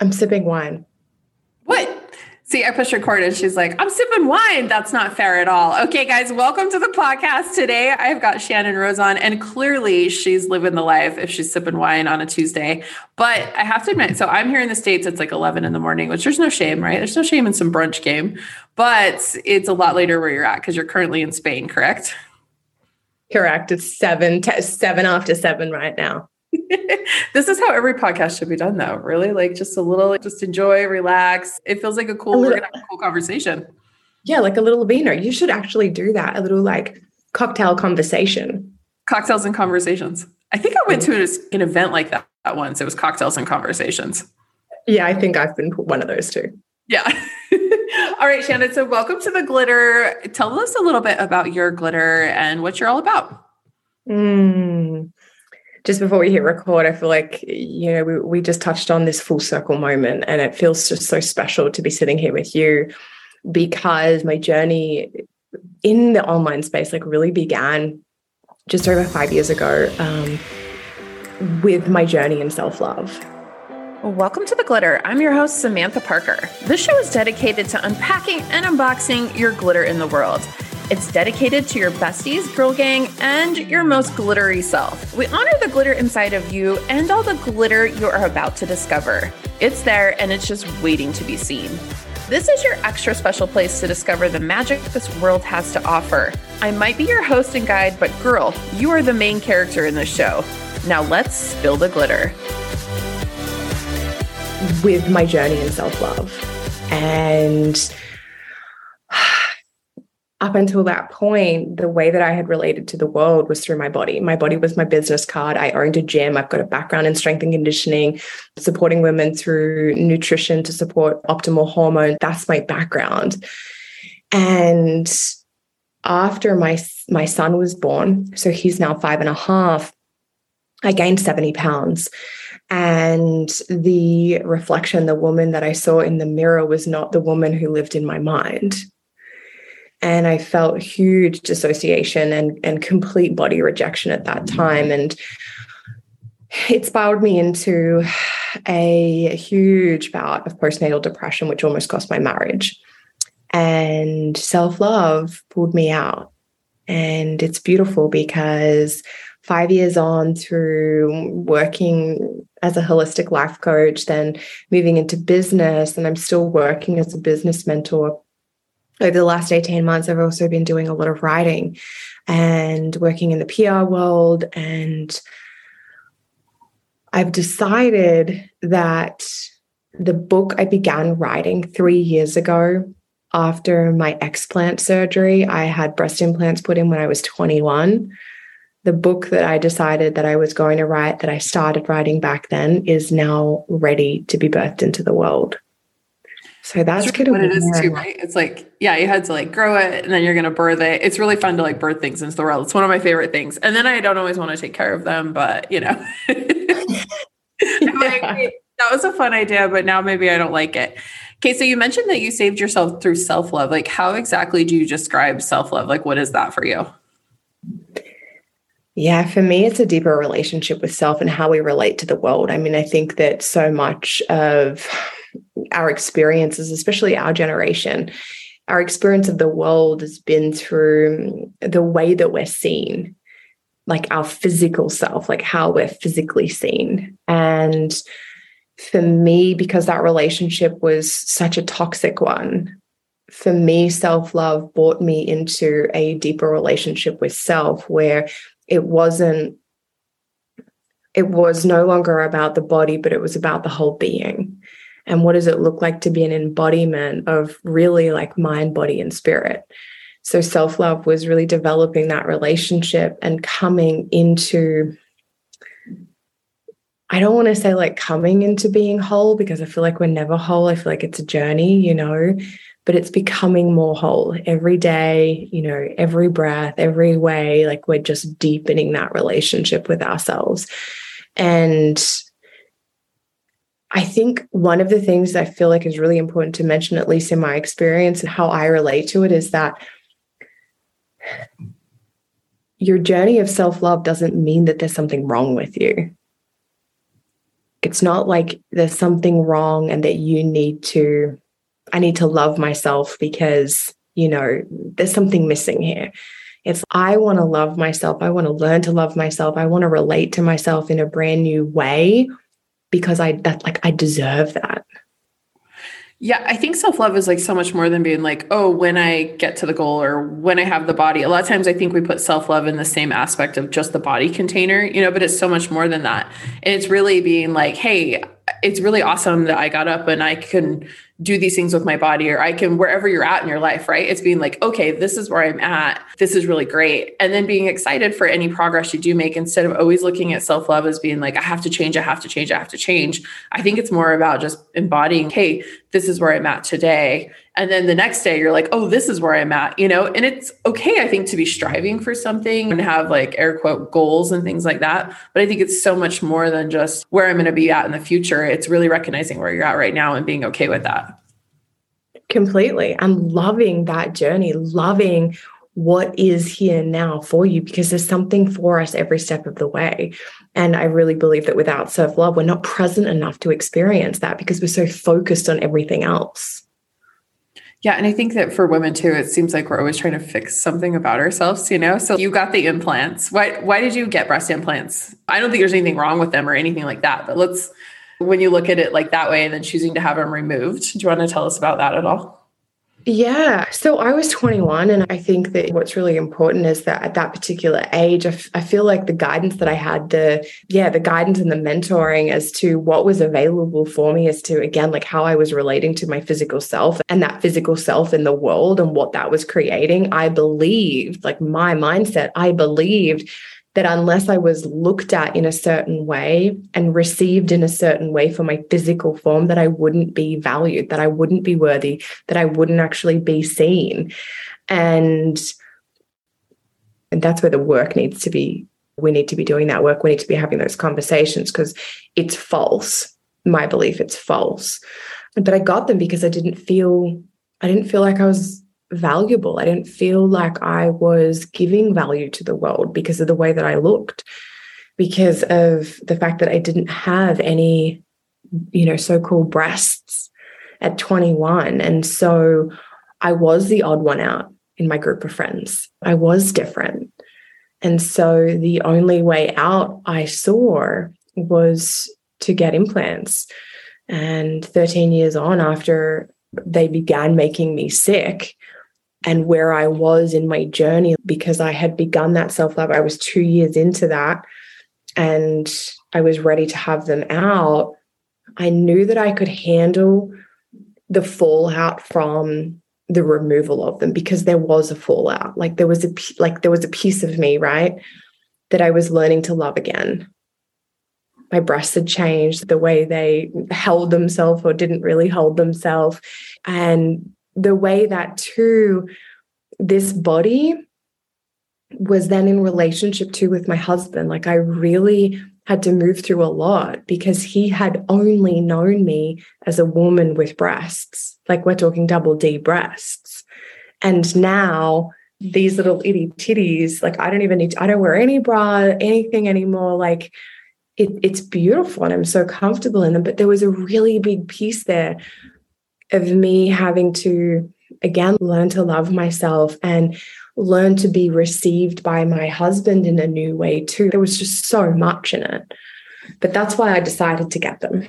I'm sipping wine. What? See, I pushed record and she's like, I'm sipping wine. That's not fair at all. Okay, guys, welcome to the podcast. Today I've got Shannon Rose on, and clearly she's living the life if she's sipping wine on a Tuesday. But I have to admit, so I'm here in the States, it's like 11 in the morning, which there's no shame, right? There's no shame in some brunch game, but it's a lot later where you're at because you're currently in Spain, correct? Correct. It's seven, t- seven after seven right now. this is how every podcast should be done, though. Really, like just a little, just enjoy, relax. It feels like a cool, a little, we're gonna have a cool conversation. Yeah, like a little vino. You should actually do that. A little like cocktail conversation. Cocktails and conversations. I think I went to an event like that once. It was cocktails and conversations. Yeah, I think I've been one of those too. Yeah. all right, Shannon. So, welcome to the glitter. Tell us a little bit about your glitter and what you're all about. Mm, just before we hit record, I feel like, you know, we, we just touched on this full circle moment, and it feels just so special to be sitting here with you because my journey in the online space like really began just over five years ago um, with my journey in self love. Welcome to The Glitter. I'm your host, Samantha Parker. This show is dedicated to unpacking and unboxing your glitter in the world. It's dedicated to your besties, girl gang, and your most glittery self. We honor the glitter inside of you and all the glitter you are about to discover. It's there and it's just waiting to be seen. This is your extra special place to discover the magic this world has to offer. I might be your host and guide, but girl, you are the main character in this show. Now let's spill the glitter. With my journey in self love. And up until that point, the way that I had related to the world was through my body. My body was my business card. I owned a gym. I've got a background in strength and conditioning, supporting women through nutrition to support optimal hormone. That's my background. And after my my son was born, so he's now five and a half, I gained 70 pounds. And the reflection, the woman that I saw in the mirror was not the woman who lived in my mind and I felt huge dissociation and, and complete body rejection at that mm-hmm. time. And it spiraled me into a huge bout of postnatal depression, which almost cost my marriage. And self love pulled me out. And it's beautiful because five years on through working as a holistic life coach, then moving into business, and I'm still working as a business mentor over the last 18 months, I've also been doing a lot of writing and working in the PR world. And I've decided that the book I began writing three years ago after my explant surgery, I had breast implants put in when I was 21. The book that I decided that I was going to write, that I started writing back then, is now ready to be birthed into the world. So that's, of what it is too, right? It's like, yeah, you had to like grow it and then you're going to birth it. It's really fun to like birth things into the world. It's one of my favorite things. And then I don't always want to take care of them, but you know, like, that was a fun idea, but now maybe I don't like it. Okay. So you mentioned that you saved yourself through self love. Like, how exactly do you describe self love? Like, what is that for you? Yeah, for me, it's a deeper relationship with self and how we relate to the world. I mean, I think that so much of our experiences, especially our generation, our experience of the world has been through the way that we're seen, like our physical self, like how we're physically seen. And for me, because that relationship was such a toxic one, for me, self love brought me into a deeper relationship with self where it wasn't, it was no longer about the body, but it was about the whole being and what does it look like to be an embodiment of really like mind body and spirit so self love was really developing that relationship and coming into I don't want to say like coming into being whole because I feel like we're never whole. I feel like it's a journey, you know, but it's becoming more whole every day, you know, every breath, every way. Like we're just deepening that relationship with ourselves. And I think one of the things that I feel like is really important to mention, at least in my experience and how I relate to it, is that your journey of self love doesn't mean that there's something wrong with you. It's not like there's something wrong and that you need to, I need to love myself because, you know, there's something missing here. It's I want to love myself. I want to learn to love myself. I want to relate to myself in a brand new way because I that like I deserve that. Yeah, I think self love is like so much more than being like, oh, when I get to the goal or when I have the body. A lot of times I think we put self love in the same aspect of just the body container, you know, but it's so much more than that. And it's really being like, hey, it's really awesome that I got up and I can do these things with my body or I can wherever you're at in your life, right? It's being like, okay, this is where I'm at. This is really great. And then being excited for any progress you do make instead of always looking at self-love as being like, I have to change, I have to change, I have to change. I think it's more about just embodying, hey, this is where I'm at today. And then the next day you're like, oh, this is where I'm at, you know? And it's okay, I think, to be striving for something and mm-hmm. have like air quote goals and things like that. But I think it's so much more than just where I'm going to be at in the future. It's really recognizing where you're at right now and being okay with that. Completely. I'm loving that journey, loving what is here now for you because there's something for us every step of the way. And I really believe that without self love, we're not present enough to experience that because we're so focused on everything else. Yeah. And I think that for women too, it seems like we're always trying to fix something about ourselves, you know? So you got the implants. Why why did you get breast implants? I don't think there's anything wrong with them or anything like that, but let's when you look at it like that way and then choosing to have them removed. Do you want to tell us about that at all? Yeah. So I was 21. And I think that what's really important is that at that particular age, I, f- I feel like the guidance that I had, the, yeah, the guidance and the mentoring as to what was available for me as to, again, like how I was relating to my physical self and that physical self in the world and what that was creating. I believed, like my mindset, I believed that unless I was looked at in a certain way and received in a certain way for my physical form, that I wouldn't be valued, that I wouldn't be worthy, that I wouldn't actually be seen. And, and that's where the work needs to be. We need to be doing that work. We need to be having those conversations because it's false. My belief, it's false. But I got them because I didn't feel, I didn't feel like I was valuable. I didn't feel like I was giving value to the world because of the way that I looked, because of the fact that I didn't have any, you know, so called breasts at 21. And so I was the odd one out in my group of friends. I was different. And so the only way out I saw was to get implants. And 13 years on, after they began making me sick, and where I was in my journey because I had begun that self love. I was two years into that and I was ready to have them out. I knew that I could handle the fallout from the removal of them because there was a fallout. Like there was a like there was a piece of me, right, that I was learning to love again. My breasts had changed, the way they held themselves or didn't really hold themselves. And the way that too this body was then in relationship to with my husband. Like i really had to move through a lot because he had only known me as a woman with breasts. Like we're talking double d breasts. And now these little itty titties like i don't even need to, i don't wear any bra anything anymore. Like it, it's beautiful and i'm so comfortable in them. But there was a really big piece there of me having to, again, learn to love myself and learn to be received by my husband in a new way, too. There was just so much in it. But that's why I decided to get them.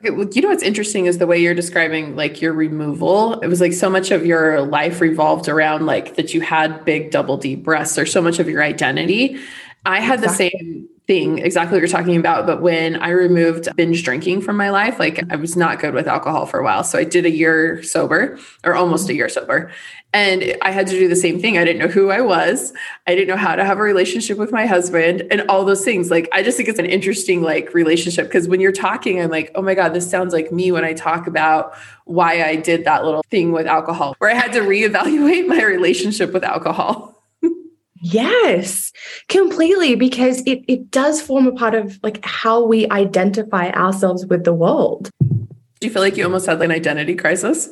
Okay, well, you know what's interesting is the way you're describing like your removal. It was like so much of your life revolved around like that you had big double D breasts or so much of your identity. I had exactly. the same thing, exactly what you're talking about. But when I removed binge drinking from my life, like I was not good with alcohol for a while. So I did a year sober or almost a year sober. And I had to do the same thing. I didn't know who I was. I didn't know how to have a relationship with my husband and all those things. Like, I just think it's an interesting like relationship because when you're talking, I'm like, oh my God, this sounds like me when I talk about why I did that little thing with alcohol, where I had to reevaluate my relationship with alcohol. Yes, completely. Because it, it does form a part of like how we identify ourselves with the world. Do you feel like you almost had like an identity crisis?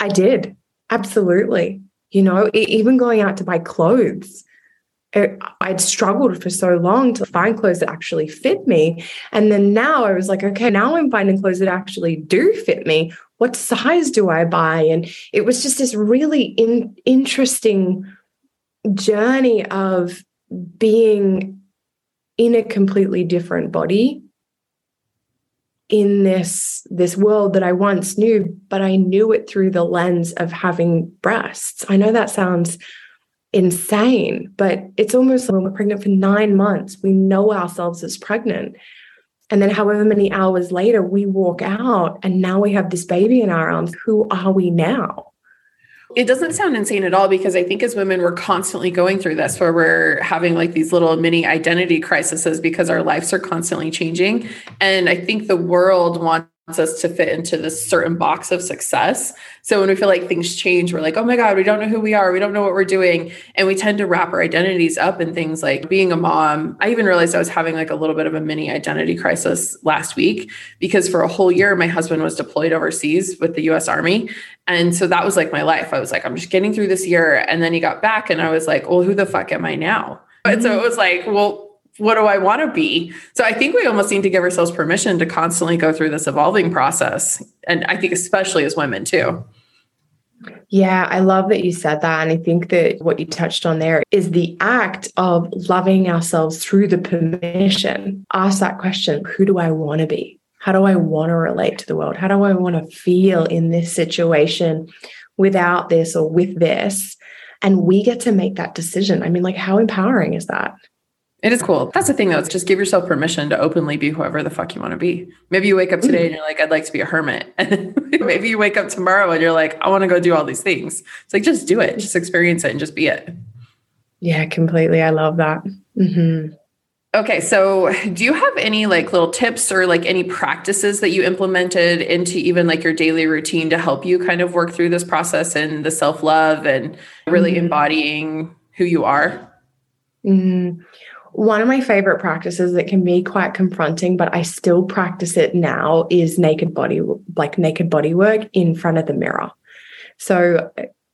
I did. Absolutely. You know, even going out to buy clothes, it, I'd struggled for so long to find clothes that actually fit me. And then now I was like, okay, now I'm finding clothes that actually do fit me. What size do I buy? And it was just this really in, interesting journey of being in a completely different body in this this world that I once knew but I knew it through the lens of having breasts. I know that sounds insane. But it's almost like when we're pregnant for nine months, we know ourselves as pregnant. And then, however many hours later, we walk out and now we have this baby in our arms. Who are we now? It doesn't sound insane at all because I think as women, we're constantly going through this where we're having like these little mini identity crises because our lives are constantly changing. And I think the world wants us to fit into this certain box of success. So when we feel like things change, we're like, oh my God, we don't know who we are. We don't know what we're doing. And we tend to wrap our identities up in things like being a mom. I even realized I was having like a little bit of a mini identity crisis last week because for a whole year, my husband was deployed overseas with the US Army. And so that was like my life. I was like, I'm just getting through this year. And then he got back and I was like, well, who the fuck am I now? And so it was like, well, what do I want to be? So I think we almost need to give ourselves permission to constantly go through this evolving process. And I think, especially as women, too. Yeah, I love that you said that. And I think that what you touched on there is the act of loving ourselves through the permission. Ask that question Who do I want to be? How do I want to relate to the world? How do I want to feel in this situation without this or with this? And we get to make that decision. I mean, like, how empowering is that? It is cool. That's the thing though. It's just give yourself permission to openly be whoever the fuck you want to be. Maybe you wake up today and you're like, I'd like to be a hermit. And maybe you wake up tomorrow and you're like, I want to go do all these things. It's like, just do it. Just experience it and just be it. Yeah, completely. I love that. Mm-hmm. Okay, so do you have any like little tips or like any practices that you implemented into even like your daily routine to help you kind of work through this process and the self love and really mm-hmm. embodying who you are? Mm-hmm. One of my favorite practices that can be quite confronting, but I still practice it now is naked body, like naked body work in front of the mirror. So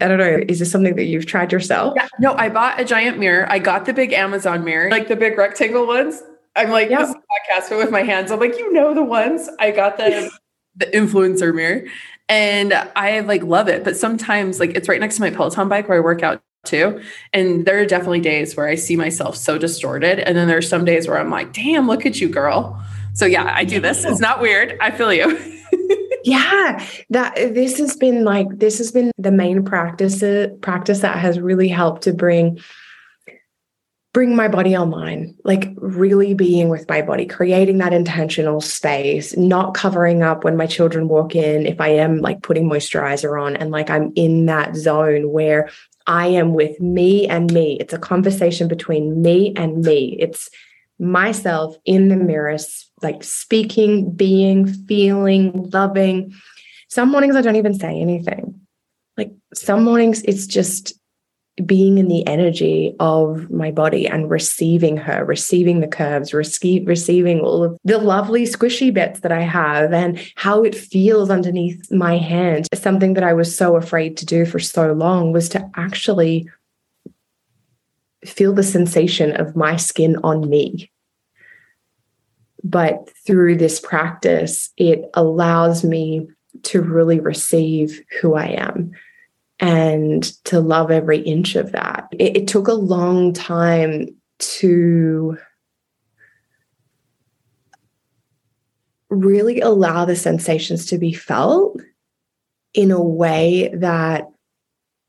I don't know, is this something that you've tried yourself? Yeah, no, I bought a giant mirror. I got the big Amazon mirror, like the big rectangle ones. I'm like, yep. this podcast, but with my hands, I'm like, you know the ones. I got the the influencer mirror and I like love it. But sometimes like it's right next to my Peloton bike where I work out too. And there are definitely days where I see myself so distorted. And then there's some days where I'm like, damn, look at you, girl. So yeah, I do this. It's not weird. I feel you. yeah. That this has been like this has been the main practice practice that has really helped to bring bring my body online, like really being with my body, creating that intentional space, not covering up when my children walk in, if I am like putting moisturizer on and like I'm in that zone where I am with me and me. It's a conversation between me and me. It's myself in the mirror, like speaking, being, feeling, loving. Some mornings I don't even say anything. Like some mornings it's just being in the energy of my body and receiving her, receiving the curves, rece- receiving all of the lovely squishy bits that I have and how it feels underneath my hand. Something that I was so afraid to do for so long was to actually feel the sensation of my skin on me. But through this practice, it allows me to really receive who I am and to love every inch of that. It, it took a long time to really allow the sensations to be felt in a way that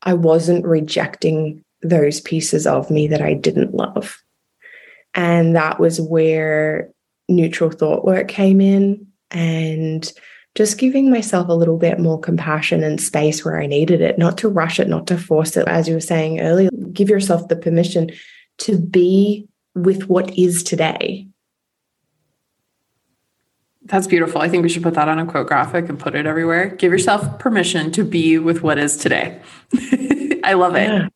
I wasn't rejecting those pieces of me that I didn't love. And that was where neutral thought work came in and just giving myself a little bit more compassion and space where I needed it, not to rush it, not to force it. As you were saying earlier, give yourself the permission to be with what is today. That's beautiful. I think we should put that on a quote graphic and put it everywhere. Give yourself permission to be with what is today. I love it. Yeah. it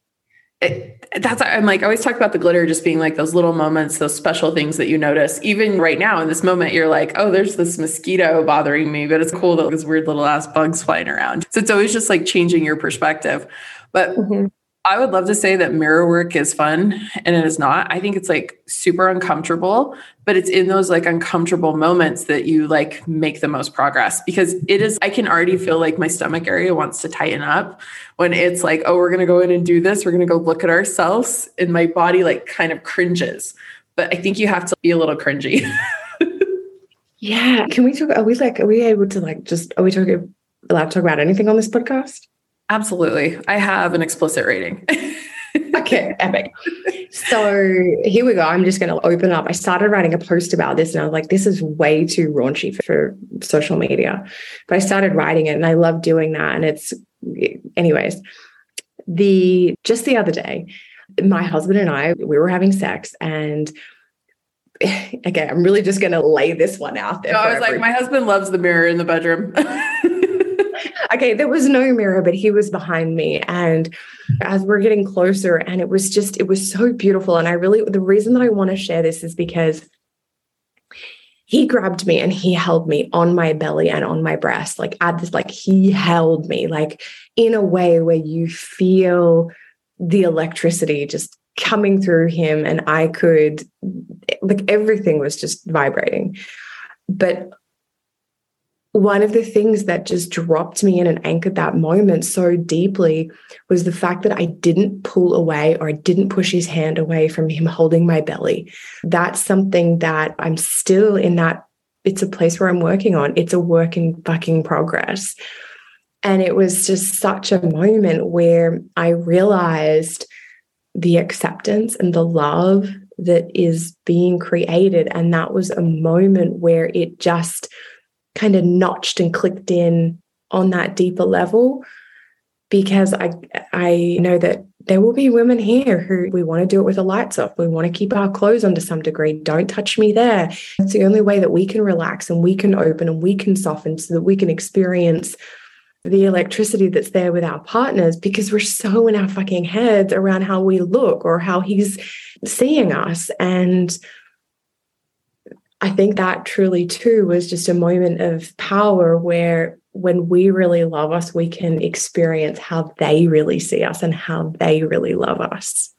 that's I'm like I always talk about the glitter just being like those little moments, those special things that you notice. Even right now in this moment, you're like, oh, there's this mosquito bothering me, but it's cool that these weird little ass bugs flying around. So it's always just like changing your perspective. But mm-hmm. I would love to say that mirror work is fun and it is not. I think it's like super uncomfortable, but it's in those like uncomfortable moments that you like make the most progress because it is, I can already feel like my stomach area wants to tighten up when it's like, oh, we're going to go in and do this. We're going to go look at ourselves. And my body like kind of cringes. But I think you have to be a little cringy. yeah. Can we talk? Are we like, are we able to like just, are we talking, allowed to talk about anything on this podcast? Absolutely. I have an explicit rating. okay, epic. So here we go. I'm just going to open up. I started writing a post about this and I was like, this is way too raunchy for, for social media. But I started writing it and I love doing that. And it's, anyways, the just the other day, my husband and I, we were having sex and again, I'm really just going to lay this one out there. No, I was like, my husband loves the mirror in the bedroom. okay, there was no mirror, but he was behind me. And as we're getting closer, and it was just, it was so beautiful. And I really, the reason that I want to share this is because he grabbed me and he held me on my belly and on my breast, like at this, like he held me, like in a way where you feel the electricity just coming through him. And I could, like, everything was just vibrating. But one of the things that just dropped me in and anchored that moment so deeply was the fact that I didn't pull away or I didn't push his hand away from him holding my belly. That's something that I'm still in that. It's a place where I'm working on. It's a work in fucking progress. And it was just such a moment where I realized the acceptance and the love that is being created. And that was a moment where it just, kind of notched and clicked in on that deeper level because I I know that there will be women here who we want to do it with the lights off. We want to keep our clothes on to some degree. Don't touch me there. It's the only way that we can relax and we can open and we can soften so that we can experience the electricity that's there with our partners because we're so in our fucking heads around how we look or how he's seeing us. And I think that truly too was just a moment of power where when we really love us, we can experience how they really see us and how they really love us.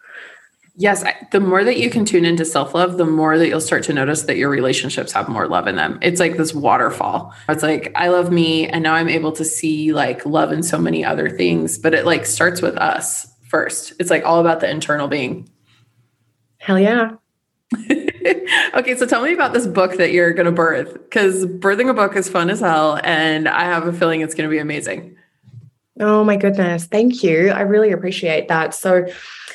Yes, the more that you can tune into self love, the more that you'll start to notice that your relationships have more love in them. It's like this waterfall. It's like, I love me. And now I'm able to see like love in so many other things, but it like starts with us first. It's like all about the internal being. Hell yeah. okay, so tell me about this book that you're going to birth because birthing a book is fun as hell. And I have a feeling it's going to be amazing. Oh my goodness. Thank you. I really appreciate that. So,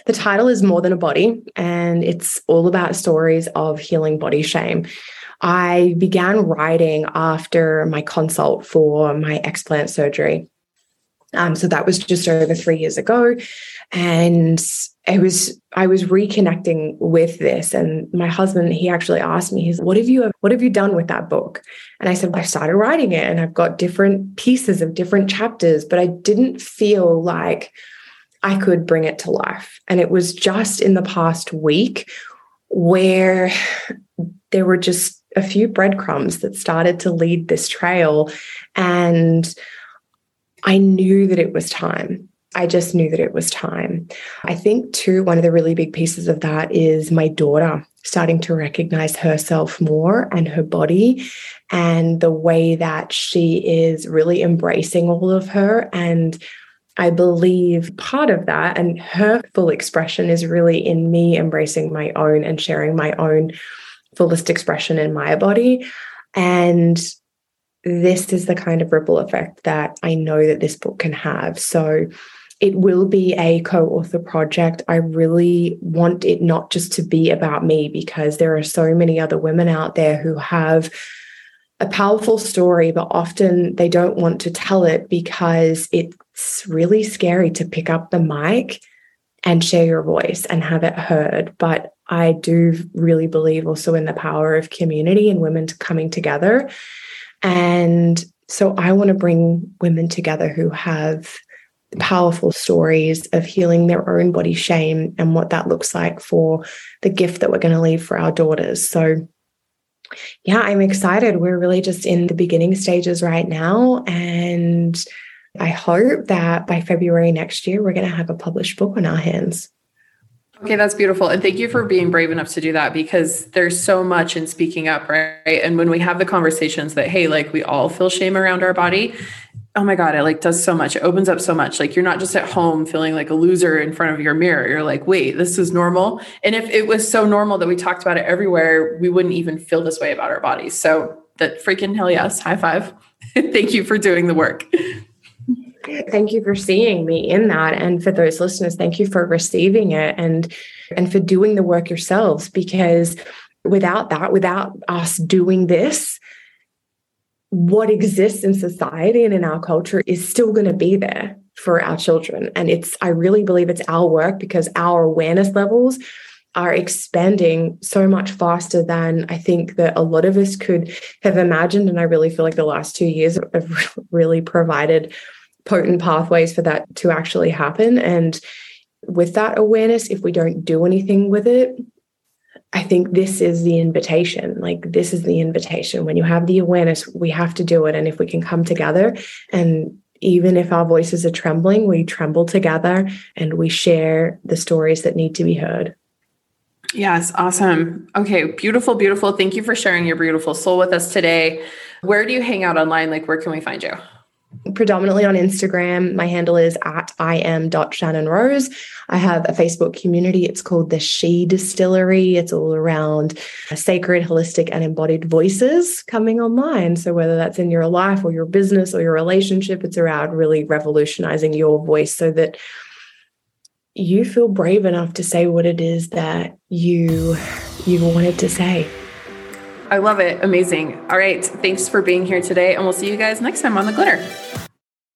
the title is More Than a Body, and it's all about stories of healing body shame. I began writing after my consult for my explant surgery. Um, so that was just over three years ago. And I was I was reconnecting with this. And my husband, he actually asked me, he's what have you what have you done with that book? And I said, well, I started writing it and I've got different pieces of different chapters, but I didn't feel like I could bring it to life. And it was just in the past week where there were just a few breadcrumbs that started to lead this trail. And I knew that it was time. I just knew that it was time. I think, too, one of the really big pieces of that is my daughter starting to recognize herself more and her body and the way that she is really embracing all of her. And I believe part of that and her full expression is really in me embracing my own and sharing my own fullest expression in my body. And this is the kind of ripple effect that I know that this book can have. So it will be a co author project. I really want it not just to be about me because there are so many other women out there who have a powerful story, but often they don't want to tell it because it's really scary to pick up the mic and share your voice and have it heard. But I do really believe also in the power of community and women coming together. And so I want to bring women together who have powerful stories of healing their own body shame and what that looks like for the gift that we're going to leave for our daughters. So, yeah, I'm excited. We're really just in the beginning stages right now. And I hope that by February next year, we're going to have a published book on our hands. Okay, that's beautiful. And thank you for being brave enough to do that because there's so much in speaking up, right? And when we have the conversations that, hey, like we all feel shame around our body, oh my God, it like does so much. It opens up so much. Like you're not just at home feeling like a loser in front of your mirror. You're like, wait, this is normal. And if it was so normal that we talked about it everywhere, we wouldn't even feel this way about our bodies. So that freaking hell yes, high five. thank you for doing the work. Thank you for seeing me in that. And for those listeners, thank you for receiving it and and for doing the work yourselves because without that, without us doing this, what exists in society and in our culture is still going to be there for our children. And it's, I really believe it's our work because our awareness levels are expanding so much faster than I think that a lot of us could have imagined. And I really feel like the last two years have really provided potent pathways for that to actually happen. And with that awareness, if we don't do anything with it, I think this is the invitation. Like, this is the invitation. When you have the awareness, we have to do it. And if we can come together, and even if our voices are trembling, we tremble together and we share the stories that need to be heard. Yes, awesome. Okay, beautiful, beautiful. Thank you for sharing your beautiful soul with us today. Where do you hang out online? Like, where can we find you? Predominantly on Instagram. My handle is at im.shannonrose. I have a Facebook community. It's called the She Distillery. It's all around sacred, holistic, and embodied voices coming online. So, whether that's in your life or your business or your relationship, it's around really revolutionizing your voice so that you feel brave enough to say what it is that you you wanted to say. I love it. Amazing. All right. Thanks for being here today. And we'll see you guys next time on The Glitter.